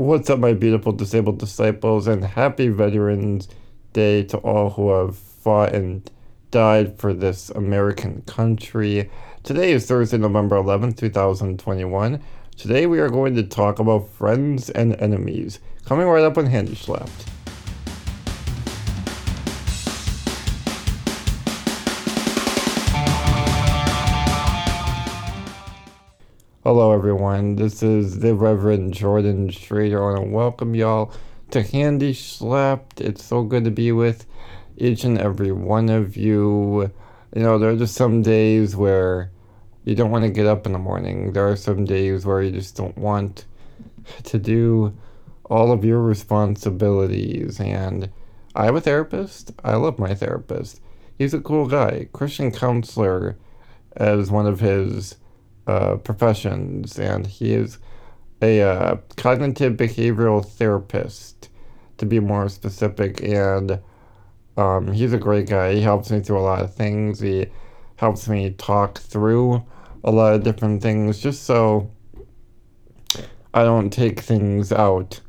What's up, my beautiful disabled disciples, and happy Veterans Day to all who have fought and died for this American country. Today is Thursday, November 11th, 2021. Today we are going to talk about friends and enemies. Coming right up on Handy Slapped. Hello, everyone. This is the Reverend Jordan Schrader. I want to welcome y'all to Handy Slapped. It's so good to be with each and every one of you. You know, there are just some days where you don't want to get up in the morning. There are some days where you just don't want to do all of your responsibilities. And I have a therapist. I love my therapist. He's a cool guy. Christian counselor as one of his uh, professions, and he is a uh, cognitive behavioral therapist, to be more specific. And um, he's a great guy. He helps me through a lot of things. He helps me talk through a lot of different things, just so I don't take things out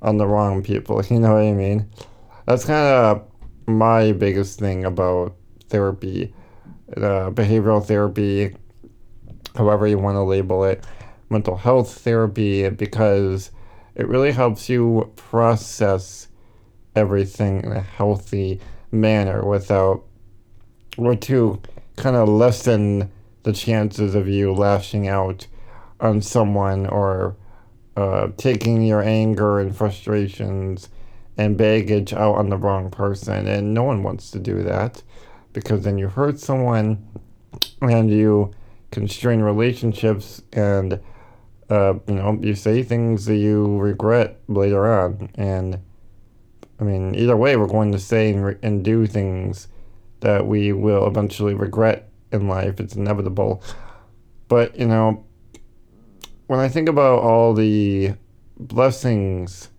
on the wrong people. You know what I mean? That's kind of my biggest thing about therapy, uh, behavioral therapy however you want to label it, mental health therapy, because it really helps you process everything in a healthy manner without, or to kind of lessen the chances of you lashing out on someone or uh, taking your anger and frustrations and baggage out on the wrong person. And no one wants to do that because then you hurt someone and you constrain relationships and uh, you know you say things that you regret later on. And i mean either way we're going to say and, re- and do things that we will eventually regret in life. It's inevitable. But you know when i think about all the blessings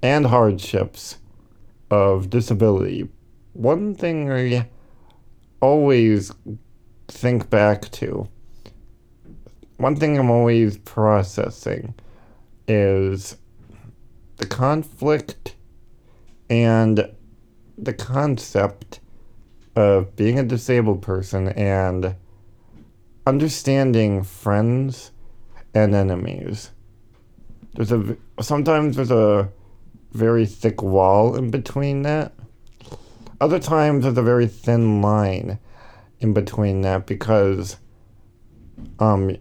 and hardships of disability one thing i always think back to. One thing I'm always processing is the conflict and the concept of being a disabled person and understanding friends and enemies. There's a sometimes there's a very thick wall in between that. Other times there's a very thin line in between that because, um,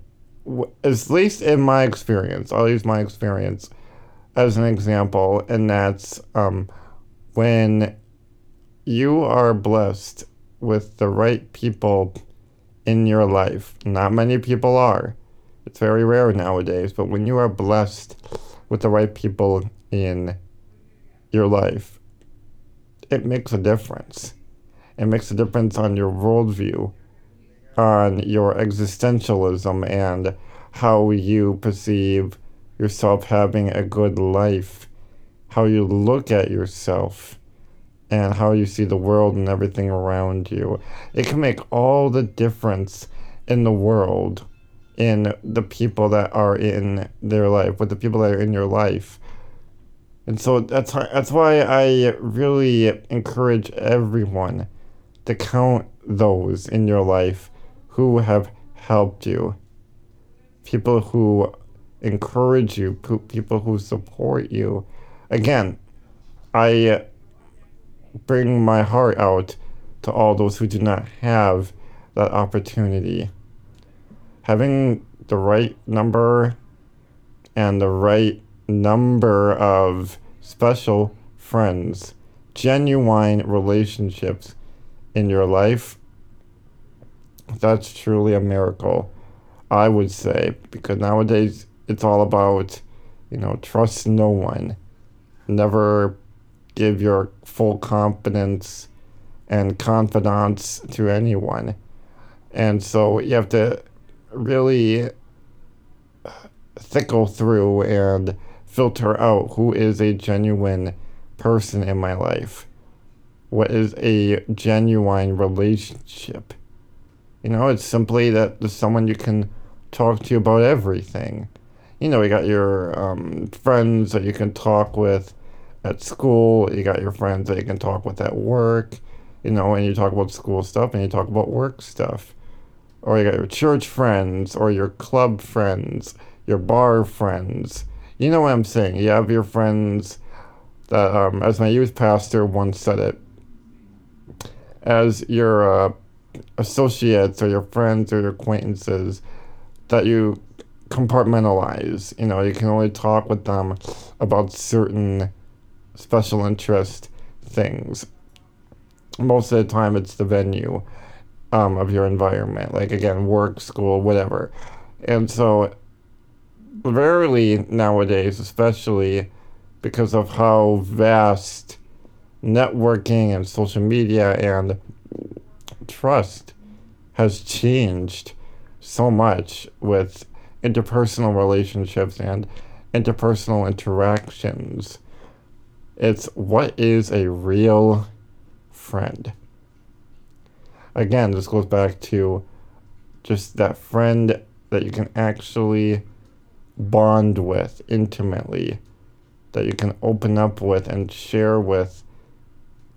at least in my experience, I'll use my experience as an example, and that's um, when you are blessed with the right people in your life. Not many people are. It's very rare nowadays, but when you are blessed with the right people in your life, it makes a difference. It makes a difference on your worldview, on your existentialism, and how you perceive yourself having a good life, how you look at yourself, and how you see the world and everything around you. It can make all the difference in the world in the people that are in their life, with the people that are in your life. And so that's that's why I really encourage everyone to count those in your life who have helped you. People who encourage you, people who support you. Again, I bring my heart out to all those who do not have that opportunity. Having the right number and the right number of special friends, genuine relationships in your life, that's truly a miracle, I would say, because nowadays it's all about, you know, trust no one. Never give your full confidence and confidence to anyone. And so you have to really thickle through and filter out who is a genuine person in my life what is a genuine relationship. You know, it's simply that there's someone you can talk to about everything. you know, you got your um, friends that you can talk with at school, you got your friends that you can talk with at work, you know, and you talk about school stuff and you talk about work stuff. Or you got your church friends or your club friends, your bar friends. You know what I'm saying? You have your friends that, um, as my youth pastor once said it, as your uh, associates or your friends or your acquaintances that you compartmentalize. You know, you can only talk with them about certain special interest things. Most of the time, it's the venue um, of your environment, like again, work, school, whatever. And so, rarely nowadays, especially because of how vast networking and social media and trust has changed so much with interpersonal relationships and interpersonal interactions. It's what is a real friend? Again, this goes back to just that friend that you can actually bond with intimately, that you can open up with and share with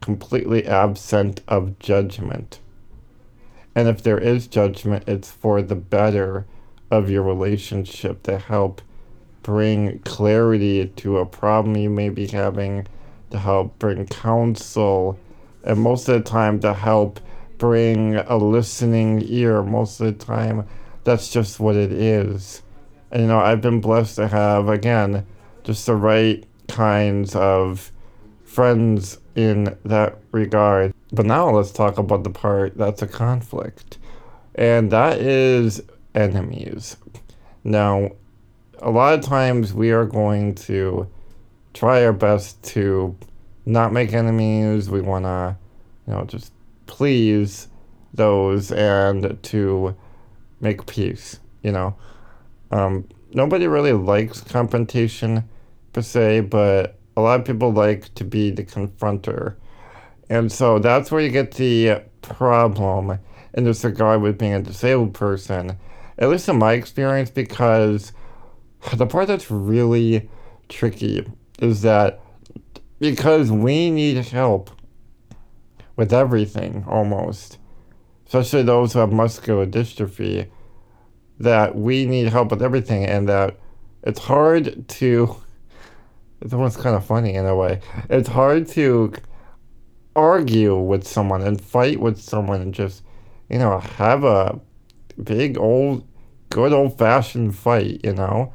completely absent of judgment. And if there is judgment, it's for the better of your relationship to help bring clarity to a problem you may be having, to help bring counsel, and most of the time to help bring a listening ear. Most of the time, that's just what it is. And you know, I've been blessed to have, again, just the right kinds of friends in that regard. But now let's talk about the part that's a conflict. And that is enemies. Now, a lot of times we are going to try our best to not make enemies. We want to, you know, just please those and to make peace, you know. Um, nobody really likes confrontation per se, but a lot of people like to be the confronter. And so that's where you get the problem in this regard with being a disabled person at least in my experience, because the part that's really tricky is that because we need help with everything almost, especially those who have muscular dystrophy, that we need help with everything and that it's hard to it's almost kind of funny in a way. It's hard to argue with someone and fight with someone and just, you know, have a big old good old fashioned fight, you know,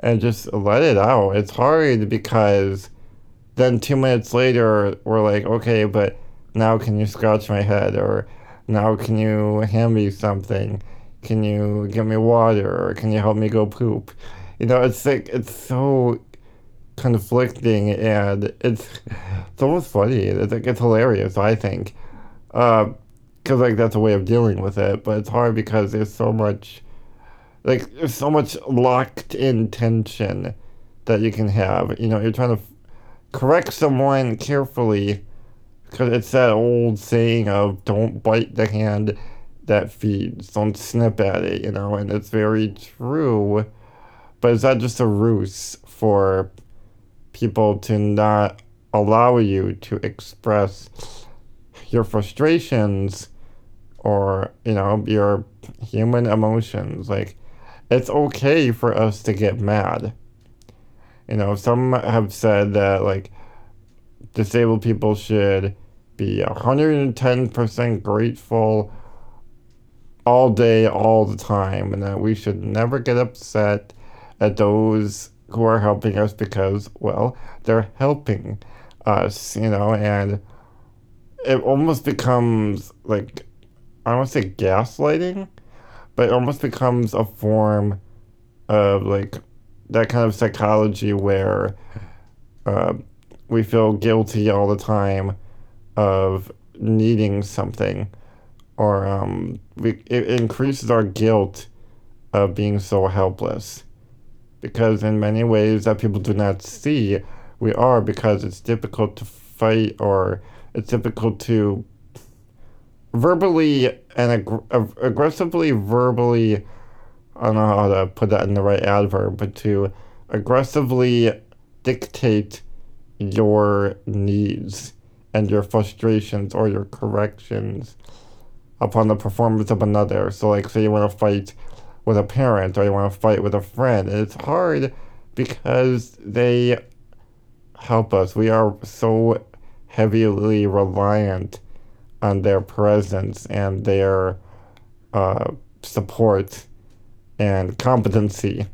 and just let it out. It's hard because then two minutes later, we're like, okay, but now can you scratch my head? Or now can you hand me something? Can you give me water? Or can you help me go poop? You know, it's like, it's so conflicting and it's, it's almost funny. It's like, it's hilarious, I think. Uh, because like that's a way of dealing with it, but it's hard because there's so much like there's so much locked in tension that you can have. You know, you're trying to f- correct someone carefully because it's that old saying of don't bite the hand that feeds, don't snip at it, you know, and it's very true. But is that just a ruse for people to not allow you to express your frustrations or, you know, your human emotions? Like, it's okay for us to get mad. You know, some have said that like disabled people should be 110% grateful all day, all the time, and that we should never get upset at those who are helping us because, well, they're helping us, you know, and it almost becomes like, I don't want to say gaslighting, but it almost becomes a form of like that kind of psychology where uh, we feel guilty all the time of needing something or um, we, it increases our guilt of being so helpless because in many ways that people do not see we are because it's difficult to fight or it's difficult to verbally and ag- aggressively verbally I don't know how to put that in the right adverb, but to aggressively dictate your needs and your frustrations or your corrections upon the performance of another. So, like, say you want to fight with a parent or you want to fight with a friend, and it's hard because they help us. We are so heavily reliant on their presence and their uh, support and competency.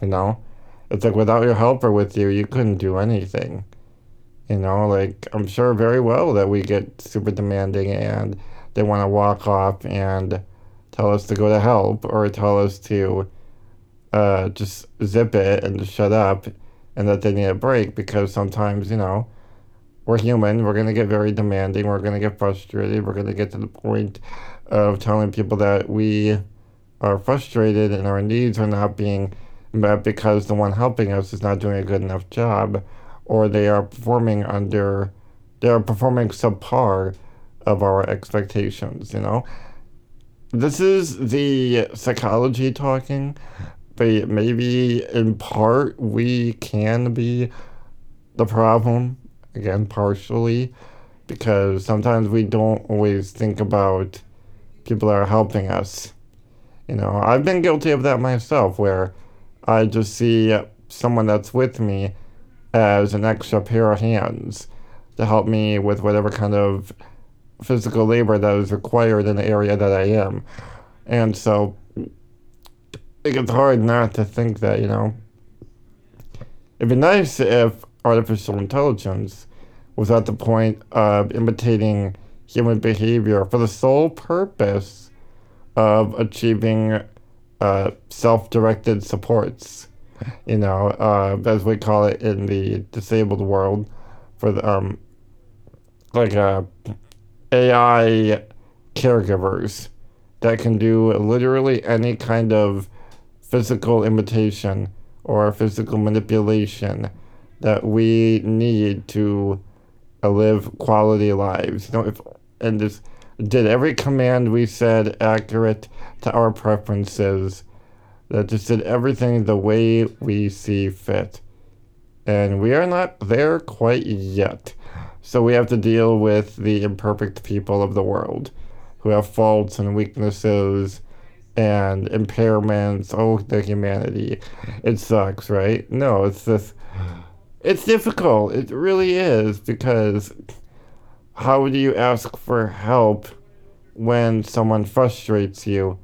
You know, it's like without your helper with you, you couldn't do anything. You know, like I'm sure very well that we get super demanding and they want to walk off and tell us to go to help or tell us to uh, just zip it and just shut up and that they need a break because sometimes, you know, we're human. We're going to get very demanding. We're going to get frustrated. We're going to get to the point of telling people that we are frustrated and our needs are not being met because the one helping us is not doing a good enough job or they are performing under, they are performing subpar of our expectations, you know? This is the psychology talking, but maybe in part we can be the problem again partially because sometimes we don't always think about people that are helping us. You know i've been guilty of that myself where i just see someone that's with me as an extra pair of hands to help me with whatever kind of physical labor that is required in the area that i am. And so it gets hard not to think that you know it'd be nice if artificial intelligence was at the point of imitating human behavior for the sole purpose of achieving uh, self-directed supports you know uh, as we call it in the disabled world for the um like uh, ai caregivers that can do literally any kind of physical imitation or physical manipulation that we need to live quality lives. You know, if and just did every command we said accurate to our preferences, that just did everything the way we see fit. And we are not there quite yet. So we have to deal with the imperfect people of the world who have faults and weaknesses and impairments. Oh, the humanity. It sucks, right? No, it's just it's difficult. It really is because how do you ask for help when someone frustrates you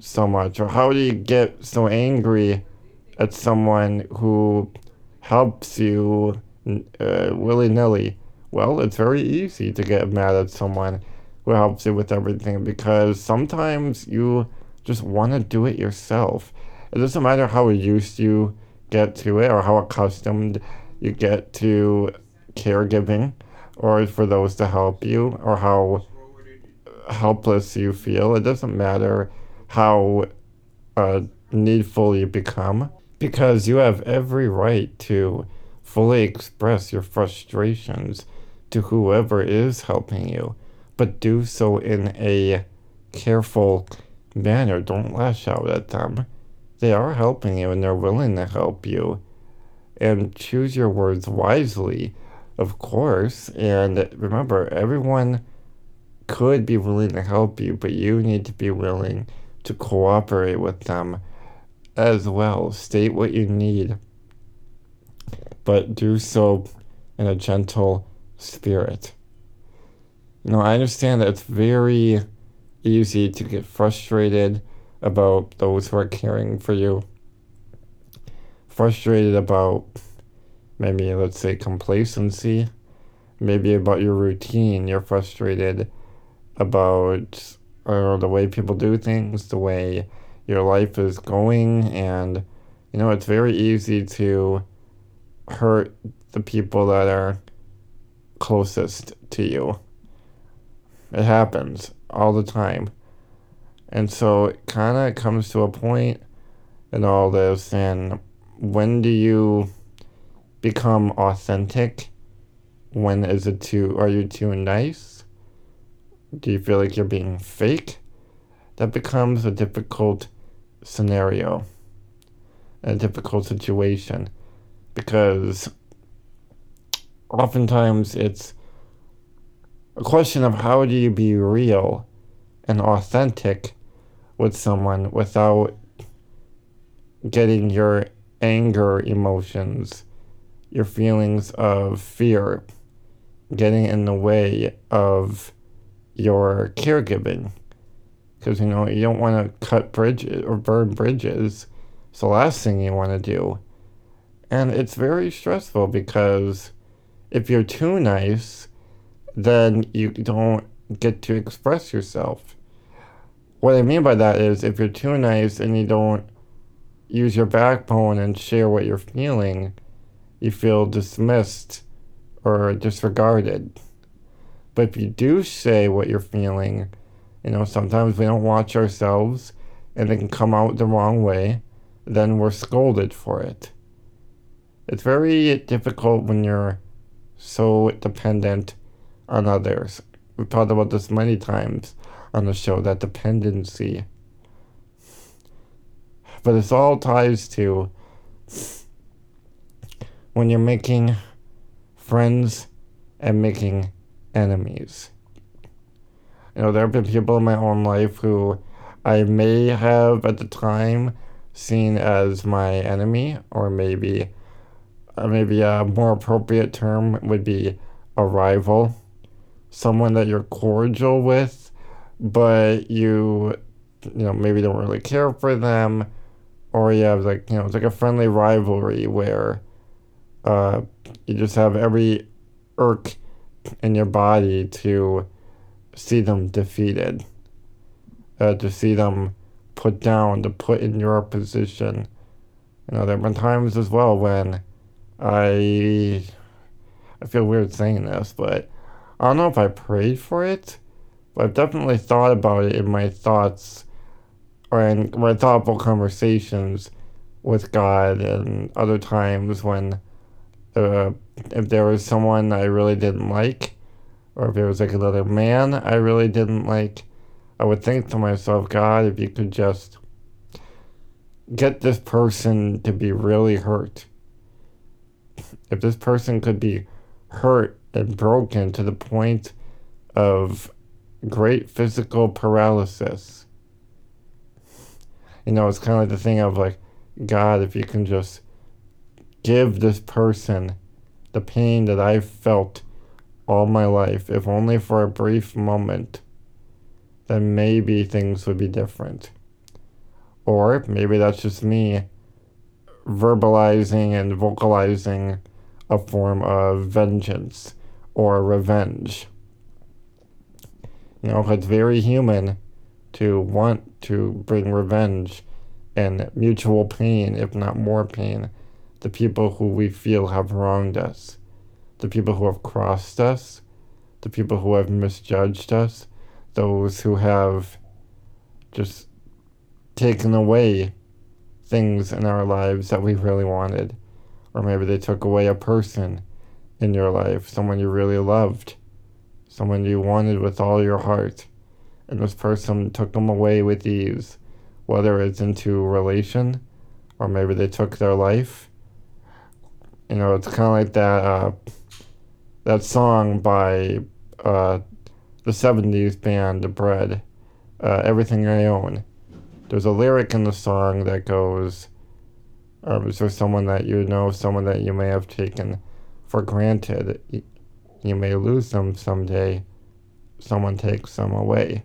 so much? Or how do you get so angry at someone who helps you uh, willy nilly? Well, it's very easy to get mad at someone who helps you with everything because sometimes you just want to do it yourself. It doesn't matter how used you get to it or how accustomed you get to caregiving or for those to help you or how helpless you feel. It doesn't matter how uh, needful you become because you have every right to fully express your frustrations to whoever is helping you, but do so in a careful manner. Don't lash out at them. They are helping you and they're willing to help you and choose your words wisely, of course. And remember, everyone could be willing to help you, but you need to be willing to cooperate with them as well. State what you need, but do so in a gentle spirit. You know, I understand that it's very easy to get frustrated about those who are caring for you frustrated about maybe, let's say, complacency, maybe about your routine. You're frustrated about or the way people do things, the way your life is going, and you know, it's very easy to hurt the people that are closest to you. It happens all the time. And so it kind of comes to a point in all this, and when do you become authentic? When is it too, are you too nice? Do you feel like you're being fake? That becomes a difficult scenario, a difficult situation, because oftentimes it's a question of how do you be real and authentic with someone without getting your anger emotions, your feelings of fear, getting in the way of your caregiving. Because, you know, you don't want to cut bridges or burn bridges. It's the last thing you want to do. And it's very stressful because if you're too nice, then you don't get to express yourself. What I mean by that is if you're too nice and you don't use your backbone and share what you're feeling, you feel dismissed or disregarded. But if you do say what you're feeling, you know, sometimes we don't watch ourselves and it can come out the wrong way, then we're scolded for it. It's very difficult when you're so dependent on others. We've talked about this many times on the show that dependency. But it's all ties to when you're making friends and making enemies. You know, there have been people in my own life who I may have at the time seen as my enemy, or maybe, maybe a more appropriate term would be a rival, someone that you're cordial with, but you, you know, maybe don't really care for them, or you have like, you know, it's like a friendly rivalry where uh, you just have every irk in your body to see them defeated, uh, to see them put down, to put in your position. You know, there have been times as well when I, I feel weird saying this, but I don't know if I prayed for it, but I've definitely thought about it in my thoughts or in my thoughtful conversations with God and other times when uh, if there was someone I really didn't like, or if there was like another man I really didn't like, I would think to myself, God, if you could just get this person to be really hurt. If this person could be hurt and broken to the point of great physical paralysis. You know, it's kind of like the thing of like, God, if you can just give this person the pain that I've felt all my life, if only for a brief moment, then maybe things would be different. Or maybe that's just me verbalizing and vocalizing a form of vengeance or revenge. You know, it's very human to want to bring revenge and mutual pain, if not more pain, the people who we feel have wronged us, the people who have crossed us, the people who have misjudged us, those who have just taken away things in our lives that we really wanted. Or maybe they took away a person in your life, someone you really loved, someone you wanted with all your heart, and this person took them away with ease, whether it's into relation or maybe they took their life you know, it's kind of like that uh, that song by uh, the '70s band The Bread, uh, "Everything I Own." There's a lyric in the song that goes, um, "Is there someone that you know, someone that you may have taken for granted? You may lose them someday. Someone takes them away."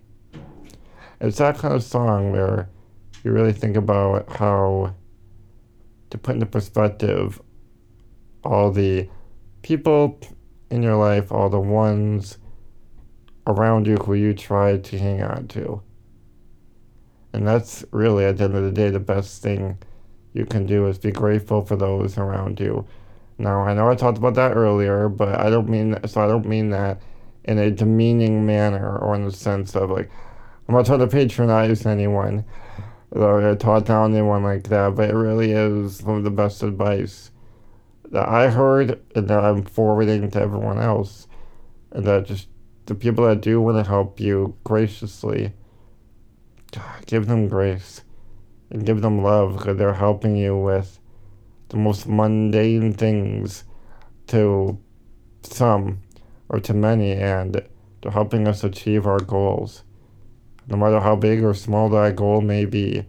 It's that kind of song where you really think about how to put into perspective all the people in your life, all the ones around you who you try to hang on to. And that's really, at the end of the day, the best thing you can do is be grateful for those around you. Now, I know I talked about that earlier, but I don't mean that, so I don't mean that in a demeaning manner or in the sense of like, I'm not trying to patronize anyone or talk down anyone like that, but it really is some of the best advice that I heard and that I'm forwarding to everyone else. And that just the people that do want to help you graciously, give them grace. and give them love because they're helping you with the most mundane things to some or to many, and they're helping us achieve our goals. No matter how big or small that goal may be,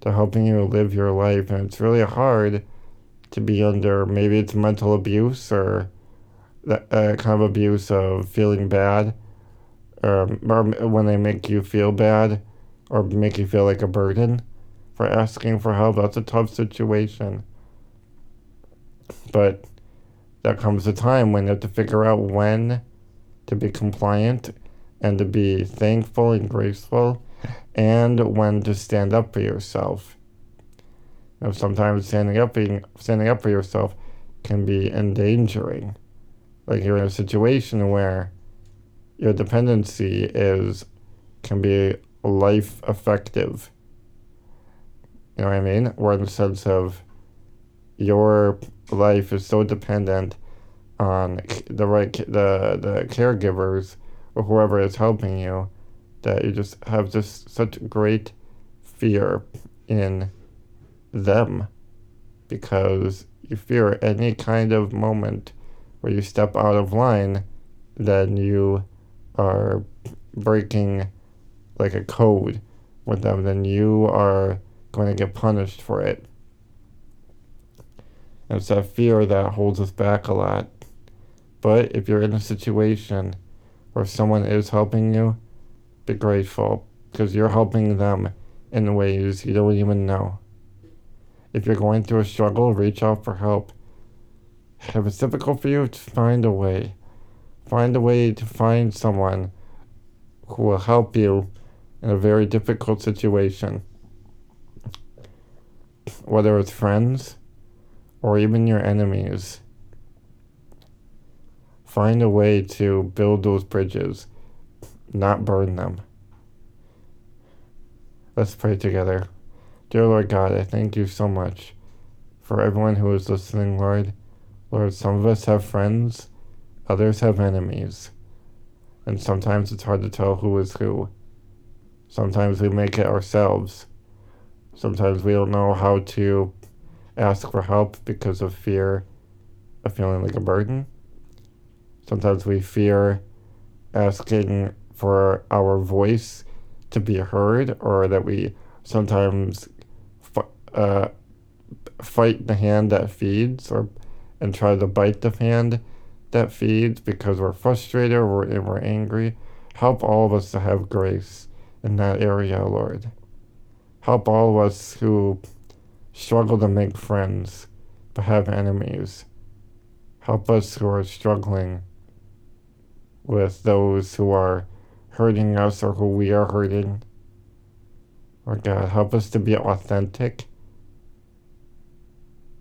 they're helping you live your life, and it's really hard to be under maybe it's mental abuse or that uh, kind of abuse of feeling bad, um, or when they make you feel bad or make you feel like a burden for asking for help. That's a tough situation. But that comes a time when you have to figure out when to be compliant and to be thankful and graceful and when to stand up for yourself. You know, sometimes standing up being standing up for yourself can be endangering. Like you're in a situation where your dependency is can be life effective. You know what I mean? Or in the sense of your life is so dependent on the right the the caregivers or whoever is helping you that you just have just such great fear in them because you fear any kind of moment where you step out of line then you are breaking like a code with them then you are going to get punished for it and it's that fear that holds us back a lot but if you're in a situation where someone is helping you be grateful because you're helping them in ways you don't even know. If you're going through a struggle, reach out for help. If it's difficult for you, to find a way. Find a way to find someone who will help you in a very difficult situation. Whether it's friends or even your enemies. Find a way to build those bridges not burn them. Let's pray together. Dear Lord God, I thank you so much for everyone who is listening, Lord. Lord, some of us have friends, others have enemies. And sometimes it's hard to tell who is who. Sometimes we make it ourselves. Sometimes we don't know how to ask for help because of fear of feeling like a burden. Sometimes we fear asking for our voice to be heard, or that we sometimes uh, fight the hand that feeds, or and try to bite the hand that feeds because we're frustrated or and we're angry. Help all of us to have grace in that area, Lord. Help all of us who struggle to make friends but have enemies. Help us who are struggling with those who are hurting us or who we are hurting. Lord God, help us to be authentic,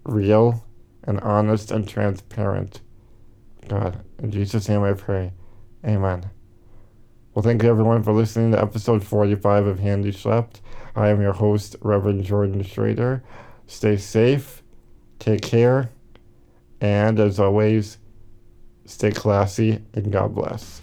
real, and honest and transparent. God, in Jesus' name I pray. Amen. Well, thank you everyone for listening to episode 45 of Handy Slapped. I am your host, Reverend Jordan Schrader. Stay safe, take care, and as always, stay classy, and God bless.